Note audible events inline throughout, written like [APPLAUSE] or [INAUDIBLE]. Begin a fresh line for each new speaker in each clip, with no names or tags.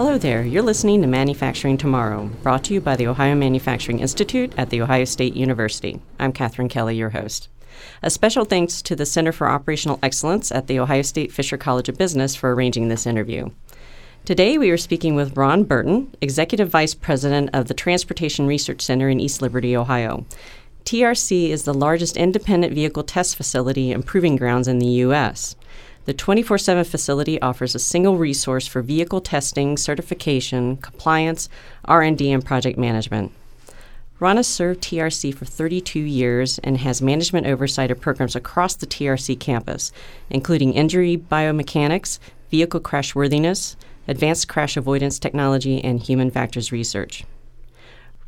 Hello there. You're listening to Manufacturing Tomorrow, brought to you by the Ohio Manufacturing Institute at The Ohio State University. I'm Katherine Kelly, your host. A special thanks to the Center for Operational Excellence at The Ohio State Fisher College of Business for arranging this interview. Today, we are speaking with Ron Burton, Executive Vice President of the Transportation Research Center in East Liberty, Ohio. TRC is the largest independent vehicle test facility and proving grounds in the U.S. The 24 7 facility offers a single resource for vehicle testing, certification, compliance, R&D, and project management. Ron has served TRC for 32 years and has management oversight of programs across the TRC campus, including injury biomechanics, vehicle crash worthiness, advanced crash avoidance technology, and human factors research.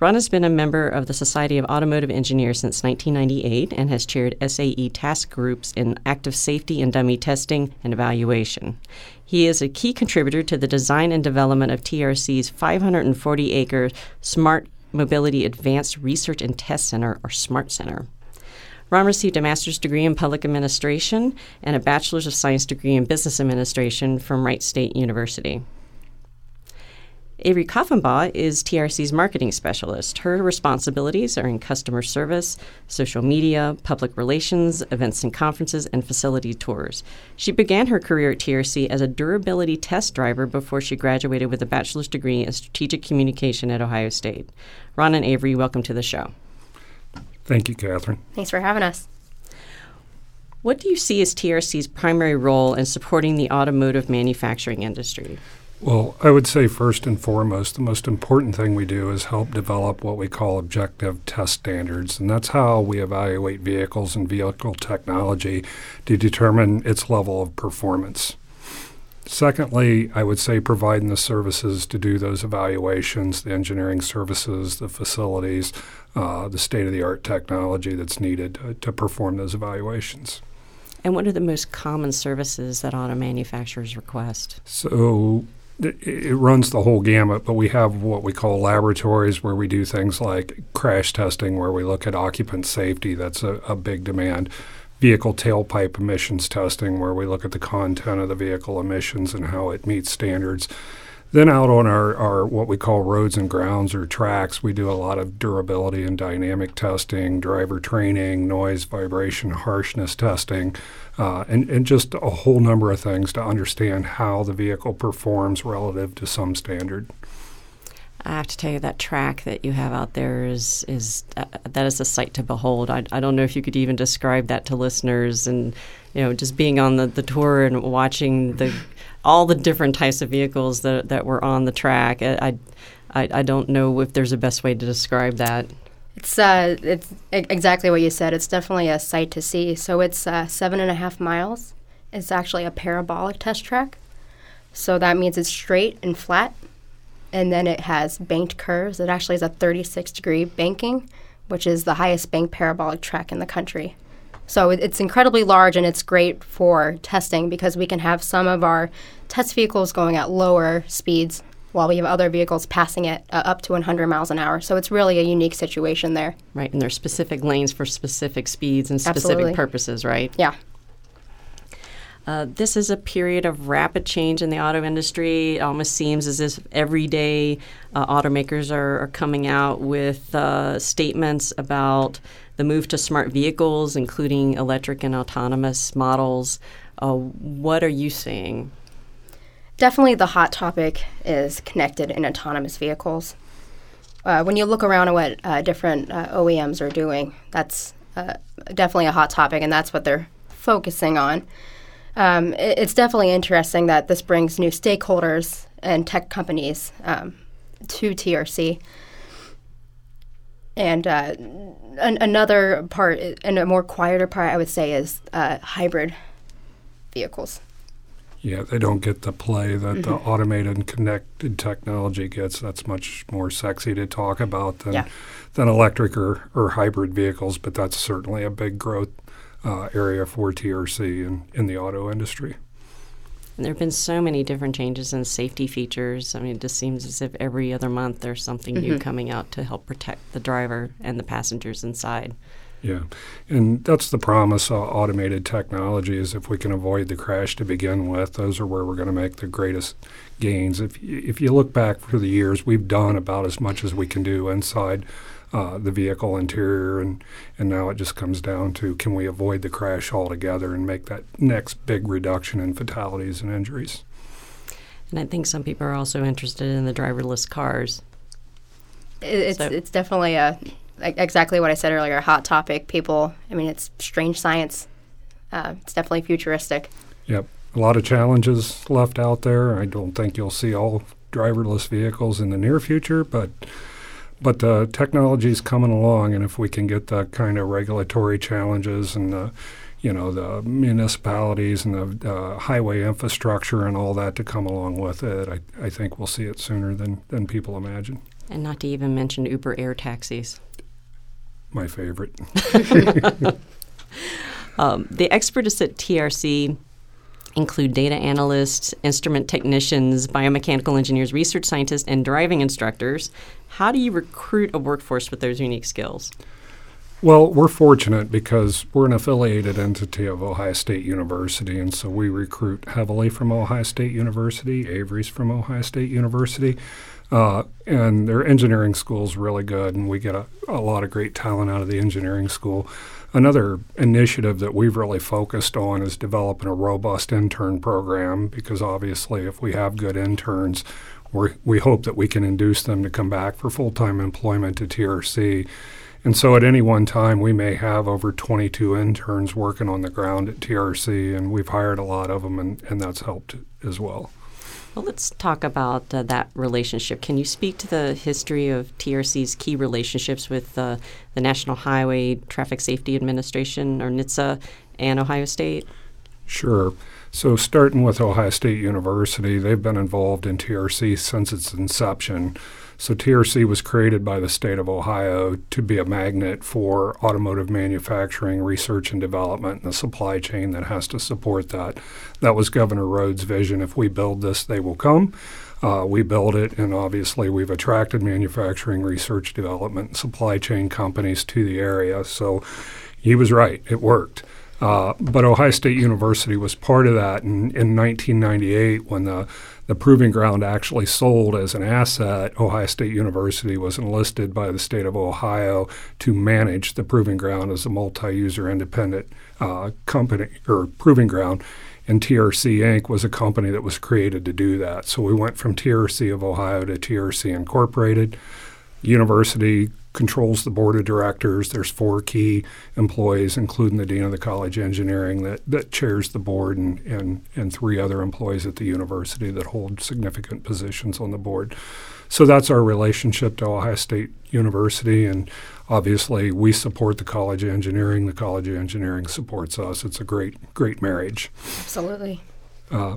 Ron has been a member of the Society of Automotive Engineers since 1998 and has chaired SAE task groups in active safety and dummy testing and evaluation. He is a key contributor to the design and development of TRC's 540 acre Smart Mobility Advanced Research and Test Center, or SMART Center. Ron received a master's degree in public administration and a bachelor's of science degree in business administration from Wright State University. Avery Koffenbaugh is TRC's marketing specialist. Her responsibilities are in customer service, social media, public relations, events and conferences, and facility tours. She began her career at TRC as a durability test driver before she graduated with a bachelor's degree in strategic communication at Ohio State. Ron and Avery, welcome to the show.
Thank you, Catherine.
Thanks for having us.
What do you see as TRC's primary role in supporting the automotive manufacturing industry?
Well, I would say first and foremost, the most important thing we do is help develop what we call objective test standards. And that's how we evaluate vehicles and vehicle technology to determine its level of performance. Secondly, I would say providing the services to do those evaluations, the engineering services, the facilities, uh, the state of the art technology that's needed to, to perform those evaluations.
And what are the most common services that auto manufacturers request?
So, it runs the whole gamut, but we have what we call laboratories where we do things like crash testing, where we look at occupant safety. That's a, a big demand. Vehicle tailpipe emissions testing, where we look at the content of the vehicle emissions and how it meets standards. Then out on our, our what we call roads and grounds or tracks, we do a lot of durability and dynamic testing, driver training, noise, vibration, harshness testing, uh, and, and just a whole number of things to understand how the vehicle performs relative to some standard.
I have to tell you that track that you have out there is is uh, that is a sight to behold. I, I don't know if you could even describe that to listeners, and you know, just being on the, the tour and watching the all the different types of vehicles that, that were on the track. I, I, I don't know if there's a best way to describe that.
It's uh, it's exactly what you said. It's definitely a sight to see. So it's uh, seven and a half miles. It's actually a parabolic test track. So that means it's straight and flat, and then it has banked curves. It actually is a 36 degree banking, which is the highest banked parabolic track in the country. So it's incredibly large and it's great for testing because we can have some of our test vehicles going at lower speeds while we have other vehicles passing it uh, up to 100 miles an hour. So it's really a unique situation there.
Right, and there's specific lanes for specific speeds and specific
Absolutely.
purposes, right?
Yeah.
Uh, this is a period of rapid change in the auto industry. It almost seems as if every day uh, automakers are, are, coming out with uh, statements about the move to smart vehicles, including electric and autonomous models. Uh, what are you seeing?
Definitely, the hot topic is connected and autonomous vehicles. Uh, when you look around at what different OEMs are doing, that's definitely a hot topic, and that's what they're focusing on. Um, it, it's definitely interesting that this brings new stakeholders and tech companies um, to TRC. And uh, an- another part, and a more quieter part, I would say, is uh, hybrid vehicles.
Yeah, they don't get the play that mm-hmm. the automated and connected technology gets. That's much more sexy to talk about than
yeah.
than electric or, or hybrid vehicles, but that's certainly a big growth uh, area for TRC in, in the auto industry.
And there have been so many different changes in safety features. I mean, it just seems as if every other month there's something mm-hmm. new coming out to help protect the driver and the passengers inside.
Yeah, and that's the promise of automated technology is if we can avoid the crash to begin with, those are where we're going to make the greatest gains. If if you look back for the years, we've done about as much as we can do inside uh, the vehicle interior, and and now it just comes down to can we avoid the crash altogether and make that next big reduction in fatalities and injuries.
And I think some people are also interested in the driverless cars.
It's so. it's definitely a exactly what I said earlier, a hot topic. People, I mean, it's strange science. Uh, it's definitely futuristic.
Yep, a lot of challenges left out there. I don't think you'll see all driverless vehicles in the near future, but but the technology is coming along, and if we can get the kind of regulatory challenges and the you know the municipalities and the uh, highway infrastructure and all that to come along with it, I, I think we'll see it sooner than, than people imagine.
And not to even mention Uber air taxis.
My favorite. [LAUGHS]
um, the experts at TRC include data analysts, instrument technicians, biomechanical engineers, research scientists, and driving instructors. How do you recruit a workforce with those unique skills?
Well, we're fortunate because we're an affiliated entity of Ohio State University, and so we recruit heavily from Ohio State University. Avery's from Ohio State University. Uh, and their engineering school is really good, and we get a, a lot of great talent out of the engineering school. Another initiative that we've really focused on is developing a robust intern program because obviously, if we have good interns, we we hope that we can induce them to come back for full time employment at TRC. And so at any one time, we may have over 22 interns working on the ground at TRC, and we've hired a lot of them, and, and that's helped as well.
Well, let's talk about uh, that relationship. Can you speak to the history of TRC's key relationships with uh, the National Highway Traffic Safety Administration, or NHTSA, and Ohio State?
Sure. So, starting with Ohio State University, they've been involved in TRC since its inception. So TRC was created by the state of Ohio to be a magnet for automotive manufacturing, research and development, and the supply chain that has to support that. That was Governor Rhodes' vision. If we build this, they will come. Uh, we build it, and obviously we've attracted manufacturing, research, development, and supply chain companies to the area. So he was right; it worked. Uh, but Ohio State University was part of that. And in 1998, when the the proving ground actually sold as an asset, Ohio State University was enlisted by the state of Ohio to manage the proving ground as a multi-user independent uh, company or proving ground. And TRC Inc. was a company that was created to do that. So we went from TRC of Ohio to TRC Incorporated. University controls the board of directors. There's four key employees, including the dean of the college of engineering, that, that chairs the board, and, and, and three other employees at the university that hold significant positions on the board. So that's our relationship to Ohio State University, and obviously we support the College of Engineering. The College of Engineering supports us. It's a great, great marriage.
Absolutely.
Uh,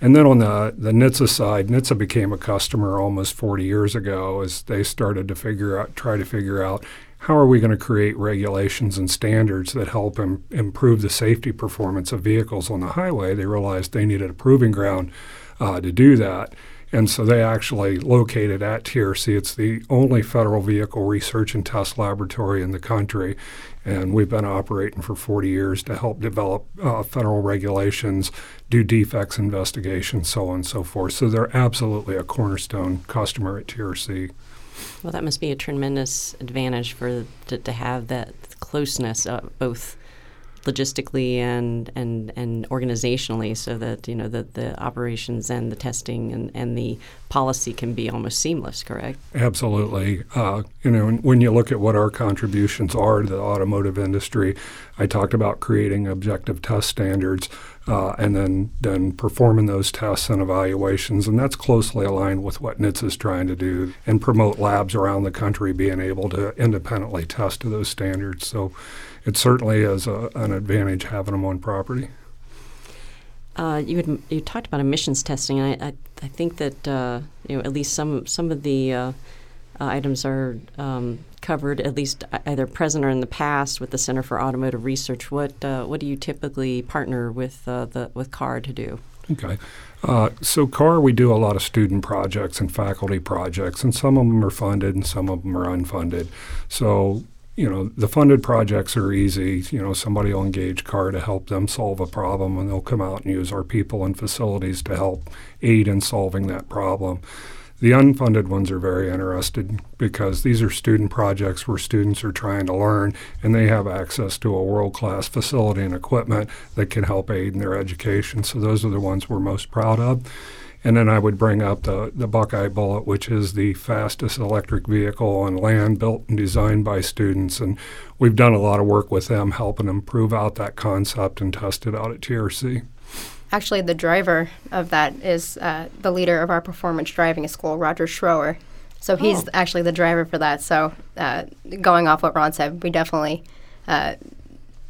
and then on the, the NHTSA side, NHTSA became a customer almost 40 years ago as they started to figure out, try to figure out how are we going to create regulations and standards that help Im- improve the safety performance of vehicles on the highway. They realized they needed a proving ground uh, to do that. And so they actually located at TRC. It's the only federal vehicle research and test laboratory in the country. And we've been operating for 40 years to help develop uh, federal regulations, do defects investigations, so on and so forth. So they're absolutely a cornerstone customer at TRC.
Well, that must be a tremendous advantage for to, to have that closeness, uh, both logistically and and and organizationally, so that you know the the operations and the testing and and the policy can be almost seamless. Correct?
Absolutely. Uh, you know, when you look at what our contributions are to the automotive industry, I talked about creating objective test standards. Uh, and then then performing those tests and evaluations, and that's closely aligned with what NHTSA is trying to do and promote labs around the country being able to independently test to those standards. So, it certainly is a, an advantage having them on property.
Uh, you had, you talked about emissions testing, and I, I, I think that uh, you know at least some some of the uh, uh items are um, covered at least either present or in the past with the Center for Automotive Research. What uh, what do you typically partner with uh, the with CAR to do?
Okay. Uh, so, CAR, we do a lot of student projects and faculty projects, and some of them are funded and some of them are unfunded. So, you know, the funded projects are easy. You know, somebody will engage CAR to help them solve a problem, and they'll come out and use our people and facilities to help aid in solving that problem. The unfunded ones are very interested because these are student projects where students are trying to learn and they have access to a world class facility and equipment that can help aid in their education. So, those are the ones we're most proud of. And then I would bring up the, the Buckeye Bullet, which is the fastest electric vehicle on land built and designed by students. And we've done a lot of work with them, helping them prove out that concept and test it out at TRC.
Actually, the driver of that is uh, the leader of our performance driving school, Roger Schroer. So he's
Oh.
actually the driver for that. So uh, going off what Ron said, we definitely, uh,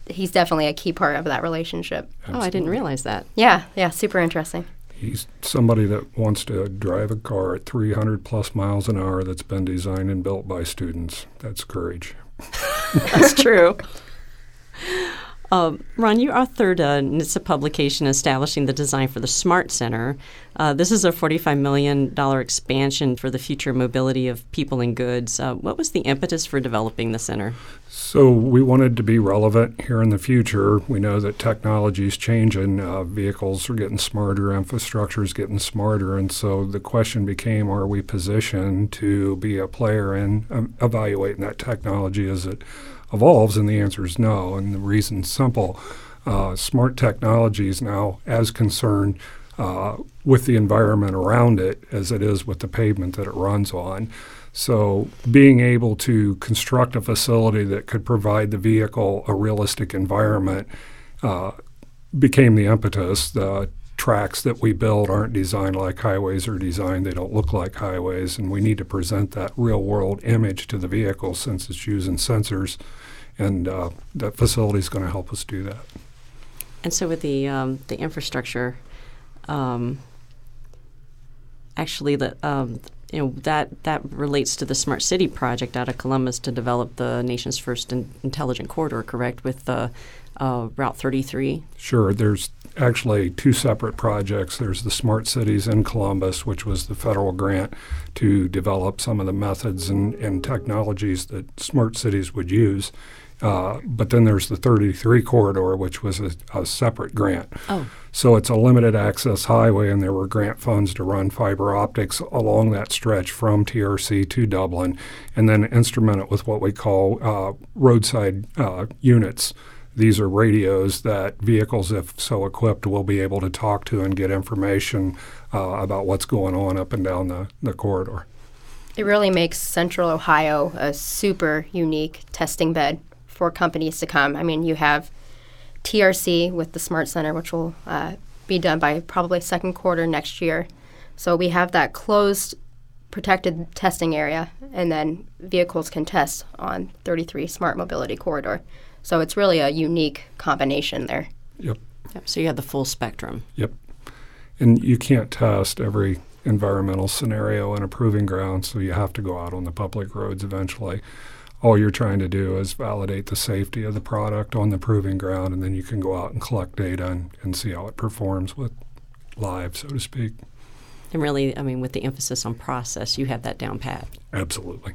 he's definitely a key part of that relationship.
Oh, I didn't realize that.
Yeah, yeah, super interesting.
He's somebody that wants to drive a car at 300 plus miles an hour that's been designed and built by students. That's courage. [LAUGHS]
That's true. Um, Ron, you authored a NHTSA publication establishing the design for the Smart Center. Uh, this is a $45 million expansion for the future mobility of people and goods. Uh, what was the impetus for developing the center?
So we wanted to be relevant here in the future. We know that technology is changing. Uh, vehicles are getting smarter, infrastructure is getting smarter, and so the question became: Are we positioned to be a player in um, evaluating that technology as it evolves? And the answer is no. And the reason's simple: uh, smart technology is now as concerned uh, with the environment around it as it is with the pavement that it runs on. So, being able to construct a facility that could provide the vehicle a realistic environment uh, became the impetus. Tracks that we build aren't designed like highways are designed, they don't look like highways, and we need to present that real world image to the vehicle since it's using sensors, and uh, that facility is going to help us do that.
And so, with the um, the infrastructure, um, actually, the um, you know that that relates to the smart city project out of Columbus to develop the nation's first in- intelligent corridor. Correct with the uh, Route 33.
Sure. There's actually two separate projects. There's the Smart Cities in Columbus, which was the federal grant to develop some of the methods and, and technologies that smart cities would use. Uh, but then there's the 33 corridor, which was a, a separate grant.
Oh,
So it's a limited access highway, and there were grant funds to run fiber optics along that stretch from TRC to Dublin, and then instrument it with what we call uh, roadside uh, units. These are radios that vehicles, if so equipped, will be able to talk to and get information uh, about what's going on up and down the, the corridor.
It really makes Central Ohio a super unique testing bed for companies to come. I mean, you have TRC with the Smart Center, which will uh, be done by probably second quarter next year. So we have that closed, protected testing area, and then vehicles can test on 33 Smart Mobility Corridor. So it's really a unique combination there.
Yep.
yep. so you have the full spectrum.
Yep. And you can't test every environmental scenario in a proving ground, so you have to go out on the public roads eventually. All you're trying to do is validate the safety of the product on the proving ground, and then you can go out and collect data and, and see how it performs with live, so to speak.
And really, I mean, with the emphasis on process, you have that down pat.
Absolutely.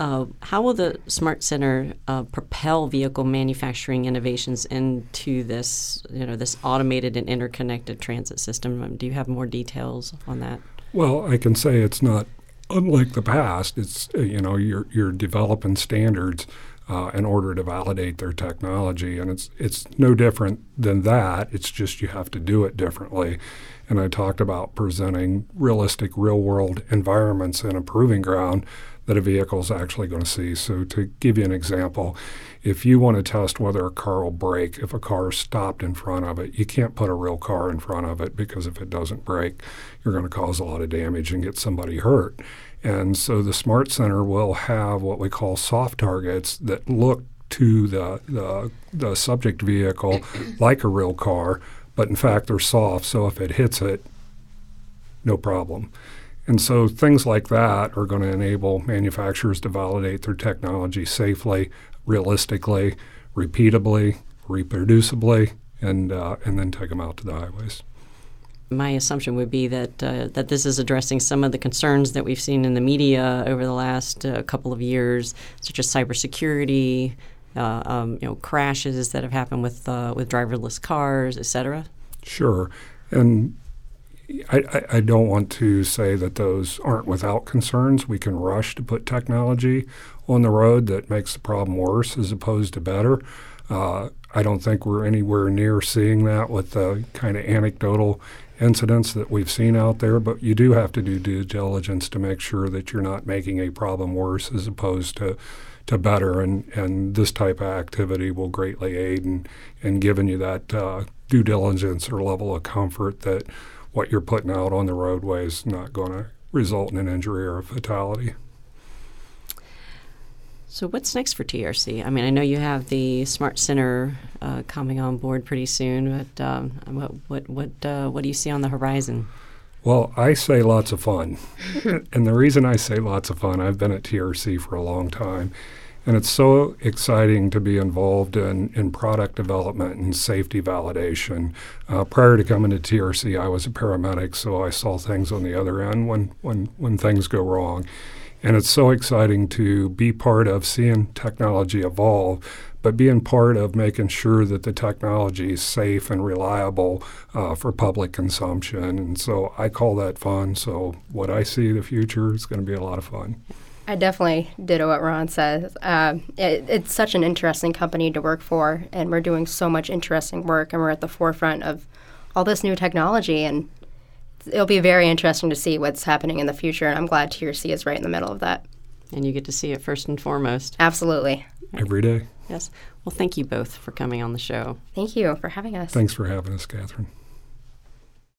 Uh, how will the Smart Center uh, propel vehicle manufacturing innovations into this, you know, this automated and interconnected transit system? Do you have more details on that?
Well, I can say it's not unlike the past. It's uh, you know you're you're developing standards uh, in order to validate their technology, and it's it's no different than that. It's just you have to do it differently. And I talked about presenting realistic, real world environments in a proving ground that a vehicle is actually going to see. So, to give you an example, if you want to test whether a car will brake, if a car is stopped in front of it, you can't put a real car in front of it because if it doesn't brake, you're going to cause a lot of damage and get somebody hurt. And so, the Smart Center will have what we call soft targets that look to the, the, the subject vehicle [COUGHS] like a real car, but in fact, they're soft. So, if it hits it, no problem. And so things like that are going to enable manufacturers to validate their technology safely, realistically, repeatably, reproducibly, and uh, and then take them out to the highways.
my assumption would be that uh, that this is addressing some of the concerns that we've seen in the media over the last uh, couple of years, such as cybersecurity, uh, um, you know, crashes that have happened with uh, with driverless cars, et cetera.
Sure, and I, I, don't want to say that those aren't without concerns. We can rush to put technology on the road that makes the problem worse as opposed to better. Uh, I don't think we're anywhere near seeing that with the kind of anecdotal incidents that we've seen out there, but you do have to do due diligence to make sure that you're not making a problem worse as opposed to, to better. And, and this type of activity will greatly aid in, in giving you that uh, due diligence or level of comfort that what you're putting out on the roadway is not going to result in an injury or a fatality.
So, what's next for TRC? I mean, I know you have the Smart Center uh, coming on board pretty soon, but um, what what what uh, what do you see on the horizon?
Well, I say lots of fun, [LAUGHS] and the reason I say lots of fun, I've been at TRC for a long time, and it's so exciting to be involved in, in product development and safety validation. Uh, prior to coming to TRC, I was a paramedic, so I saw things on the other end when when when things go wrong. And it's so exciting to be part of seeing technology evolve, but being part of making sure that the technology is safe and reliable uh, for public consumption. And so I call that fun. So what I see the future is going to be a lot of fun.
I definitely ditto what Ron says. Uh, it, it's such an interesting company to work for, and we're doing so much interesting work, and we're at the forefront of all this new technology. And it'll be very interesting to see what's happening in the future. And I'm glad TRC is right in the middle of that.
And you get to see it first and foremost.
Absolutely.
Every day.
Yes. Well, thank you both for coming on the show.
Thank you for having us.
Thanks for having us, Catherine.